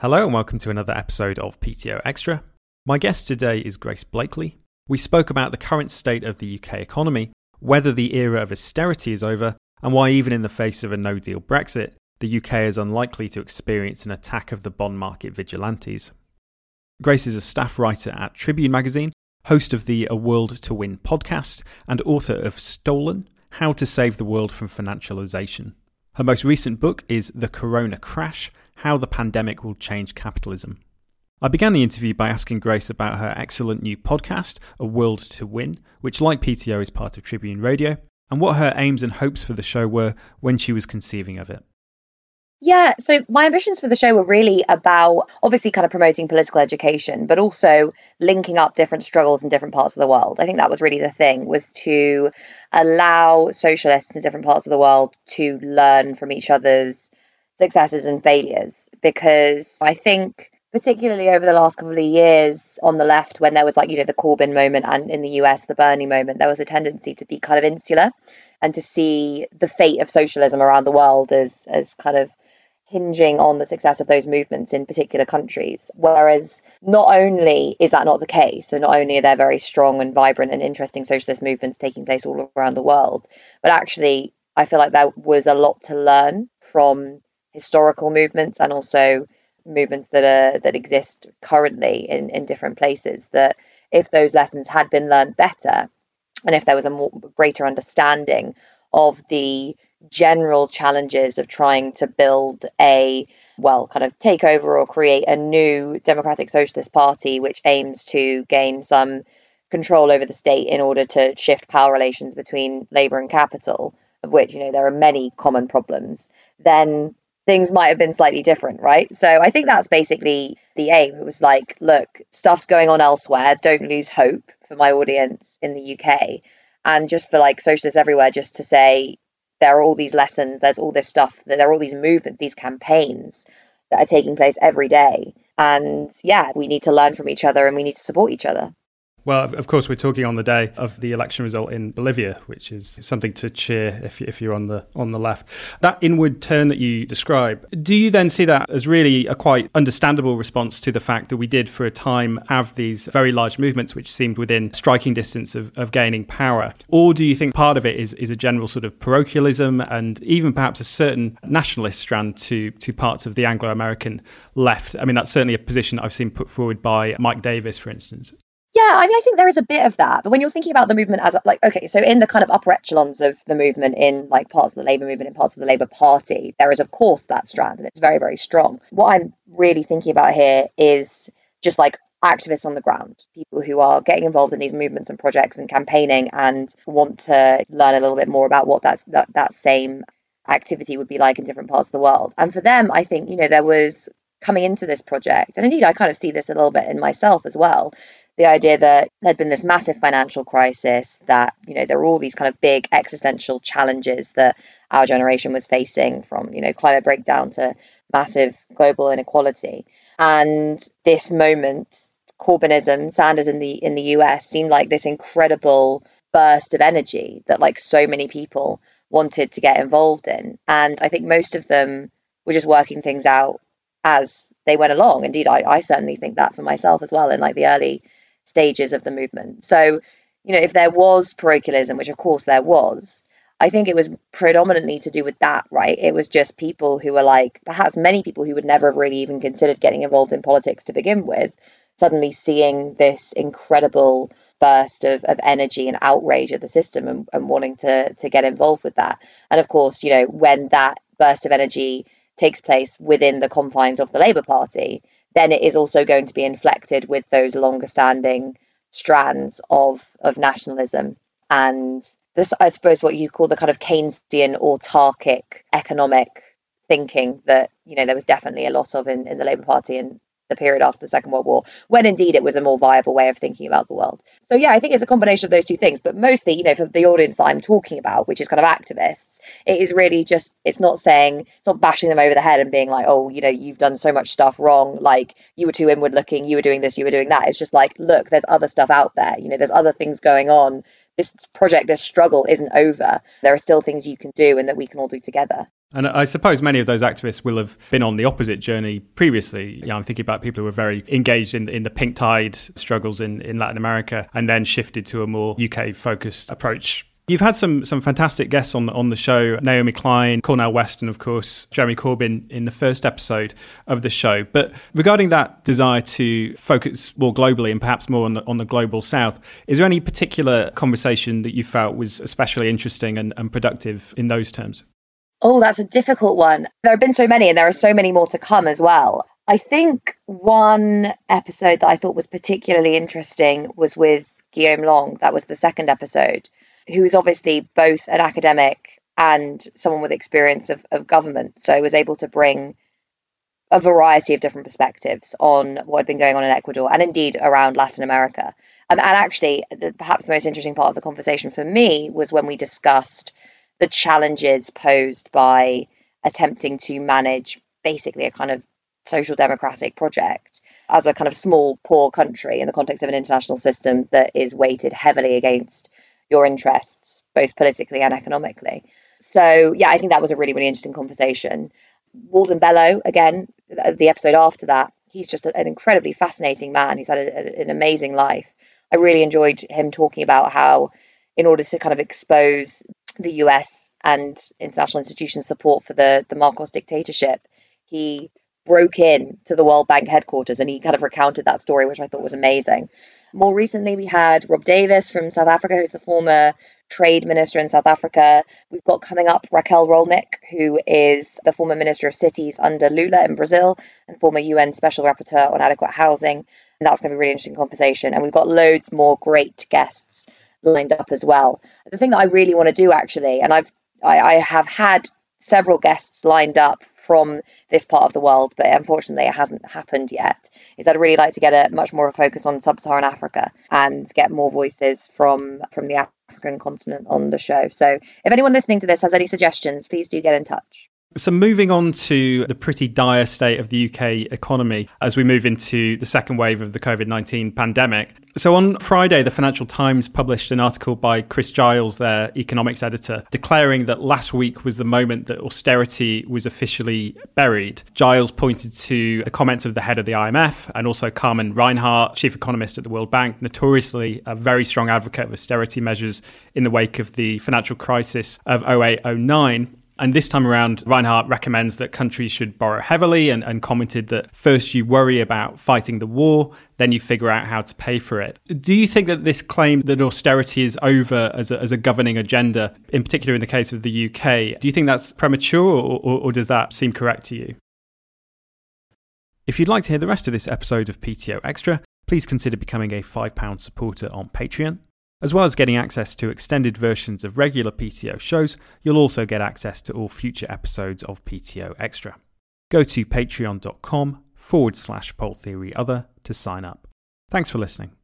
Hello and welcome to another episode of PTO Extra. My guest today is Grace Blakeley. We spoke about the current state of the UK economy, whether the era of austerity is over, and why, even in the face of a no deal Brexit, the UK is unlikely to experience an attack of the bond market vigilantes. Grace is a staff writer at Tribune magazine, host of the A World to Win podcast, and author of Stolen How to Save the World from Financialization. Her most recent book is The Corona Crash how the Pandemic Will Change Capitalism. I began the interview by asking Grace about her excellent new podcast, A World to Win, which, like PTO, is part of Tribune Radio, and what her aims and hopes for the show were when she was conceiving of it. Yeah, so my ambitions for the show were really about obviously kind of promoting political education, but also linking up different struggles in different parts of the world. I think that was really the thing was to allow socialists in different parts of the world to learn from each other's successes and failures because I think particularly over the last couple of years on the left when there was like you know the Corbyn moment and in the US the Bernie moment there was a tendency to be kind of insular and to see the fate of socialism around the world as as kind of hinging on the success of those movements in particular countries. Whereas not only is that not the case so not only are there very strong and vibrant and interesting socialist movements taking place all around the world but actually I feel like there was a lot to learn from historical movements and also movements that are that exist currently in, in different places that if those lessons had been learned better and if there was a more greater understanding of the general challenges of trying to build a well kind of take over or create a new democratic socialist party which aims to gain some control over the state in order to shift power relations between labor and capital of which you know there are many common problems then things might have been slightly different, right? So I think that's basically the aim. It was like, look, stuff's going on elsewhere. Don't lose hope for my audience in the UK. And just for like socialists everywhere, just to say there are all these lessons, there's all this stuff, there are all these movements, these campaigns that are taking place every day. And yeah, we need to learn from each other and we need to support each other. Well, of course, we're talking on the day of the election result in Bolivia, which is something to cheer if, if you're on the on the left. That inward turn that you describe, do you then see that as really a quite understandable response to the fact that we did, for a time, have these very large movements which seemed within striking distance of, of gaining power? Or do you think part of it is, is a general sort of parochialism and even perhaps a certain nationalist strand to, to parts of the Anglo American left? I mean, that's certainly a position that I've seen put forward by Mike Davis, for instance. I mean, I think there is a bit of that. But when you're thinking about the movement as like, okay, so in the kind of upper echelons of the movement in like parts of the Labour movement, in parts of the Labour Party, there is, of course, that strand, and it's very, very strong. What I'm really thinking about here is just like activists on the ground, people who are getting involved in these movements and projects and campaigning and want to learn a little bit more about what that's, that, that same activity would be like in different parts of the world. And for them, I think, you know, there was coming into this project, and indeed I kind of see this a little bit in myself as well, the idea that there'd been this massive financial crisis, that, you know, there were all these kind of big existential challenges that our generation was facing from, you know, climate breakdown to massive global inequality. And this moment, Corbynism, Sanders in the in the US seemed like this incredible burst of energy that like so many people wanted to get involved in. And I think most of them were just working things out as they went along. Indeed, I, I certainly think that for myself as well in like the early stages of the movement. So, you know, if there was parochialism, which of course there was, I think it was predominantly to do with that, right? It was just people who were like, perhaps many people who would never have really even considered getting involved in politics to begin with, suddenly seeing this incredible burst of, of energy and outrage at the system and, and wanting to to get involved with that. And of course, you know, when that burst of energy takes place within the confines of the Labour Party, then it is also going to be inflected with those longer standing strands of of nationalism. And this I suppose what you call the kind of Keynesian autarkic economic thinking that you know there was definitely a lot of in, in the Labour Party and the period after the Second World War, when indeed it was a more viable way of thinking about the world. So yeah, I think it's a combination of those two things. But mostly, you know, for the audience that I'm talking about, which is kind of activists, it is really just it's not saying it's not bashing them over the head and being like, oh, you know, you've done so much stuff wrong, like you were too inward looking, you were doing this, you were doing that. It's just like, look, there's other stuff out there. You know, there's other things going on. This project, this struggle isn't over. There are still things you can do and that we can all do together. And I suppose many of those activists will have been on the opposite journey previously. You know, I'm thinking about people who were very engaged in, in the pink tide struggles in, in Latin America and then shifted to a more UK focused approach You've had some some fantastic guests on on the show: Naomi Klein, Cornel West, and of course Jeremy Corbyn in the first episode of the show. But regarding that desire to focus more globally and perhaps more on the on the global south, is there any particular conversation that you felt was especially interesting and, and productive in those terms? Oh, that's a difficult one. There have been so many, and there are so many more to come as well. I think one episode that I thought was particularly interesting was with Guillaume Long. That was the second episode who is obviously both an academic and someone with experience of, of government. So was able to bring a variety of different perspectives on what had been going on in Ecuador and indeed around Latin America. Um, and actually, the, perhaps the most interesting part of the conversation for me was when we discussed the challenges posed by attempting to manage basically a kind of social democratic project as a kind of small, poor country in the context of an international system that is weighted heavily against your interests, both politically and economically. So, yeah, I think that was a really, really interesting conversation. Walden Bello, again, the episode after that, he's just an incredibly fascinating man who's had a, an amazing life. I really enjoyed him talking about how, in order to kind of expose the US and international institutions' support for the, the Marcos dictatorship, he broke in to the World Bank headquarters and he kind of recounted that story, which I thought was amazing. More recently, we had Rob Davies from South Africa, who's the former trade minister in South Africa. We've got coming up Raquel Rolnik, who is the former minister of cities under Lula in Brazil and former UN special rapporteur on adequate housing. And that's going to be a really interesting conversation. And we've got loads more great guests lined up as well. The thing that I really want to do actually, and I've I, I have had several guests lined up from this part of the world, but unfortunately it hasn't happened yet. Is I'd really like to get a much more focus on sub-Saharan Africa and get more voices from from the African continent on the show. So if anyone listening to this has any suggestions, please do get in touch. So, moving on to the pretty dire state of the UK economy as we move into the second wave of the COVID 19 pandemic. So, on Friday, the Financial Times published an article by Chris Giles, their economics editor, declaring that last week was the moment that austerity was officially buried. Giles pointed to the comments of the head of the IMF and also Carmen Reinhart, chief economist at the World Bank, notoriously a very strong advocate of austerity measures in the wake of the financial crisis of 08 09. And this time around, Reinhart recommends that countries should borrow heavily and, and, commented that first you worry about fighting the war, then you figure out how to pay for it. Do you think that this claim that austerity is over as a, as a governing agenda, in particular in the case of the UK, do you think that's premature or, or, or does that seem correct to you? If you'd like to hear the rest of this episode of PTO Extra, please consider becoming a £5 supporter on Patreon. As well as getting access to extended versions of regular PTO shows, you'll also get access to all future episodes of PTO Extra. Go to patreon.com forward slash pole theory other to sign up. Thanks for listening.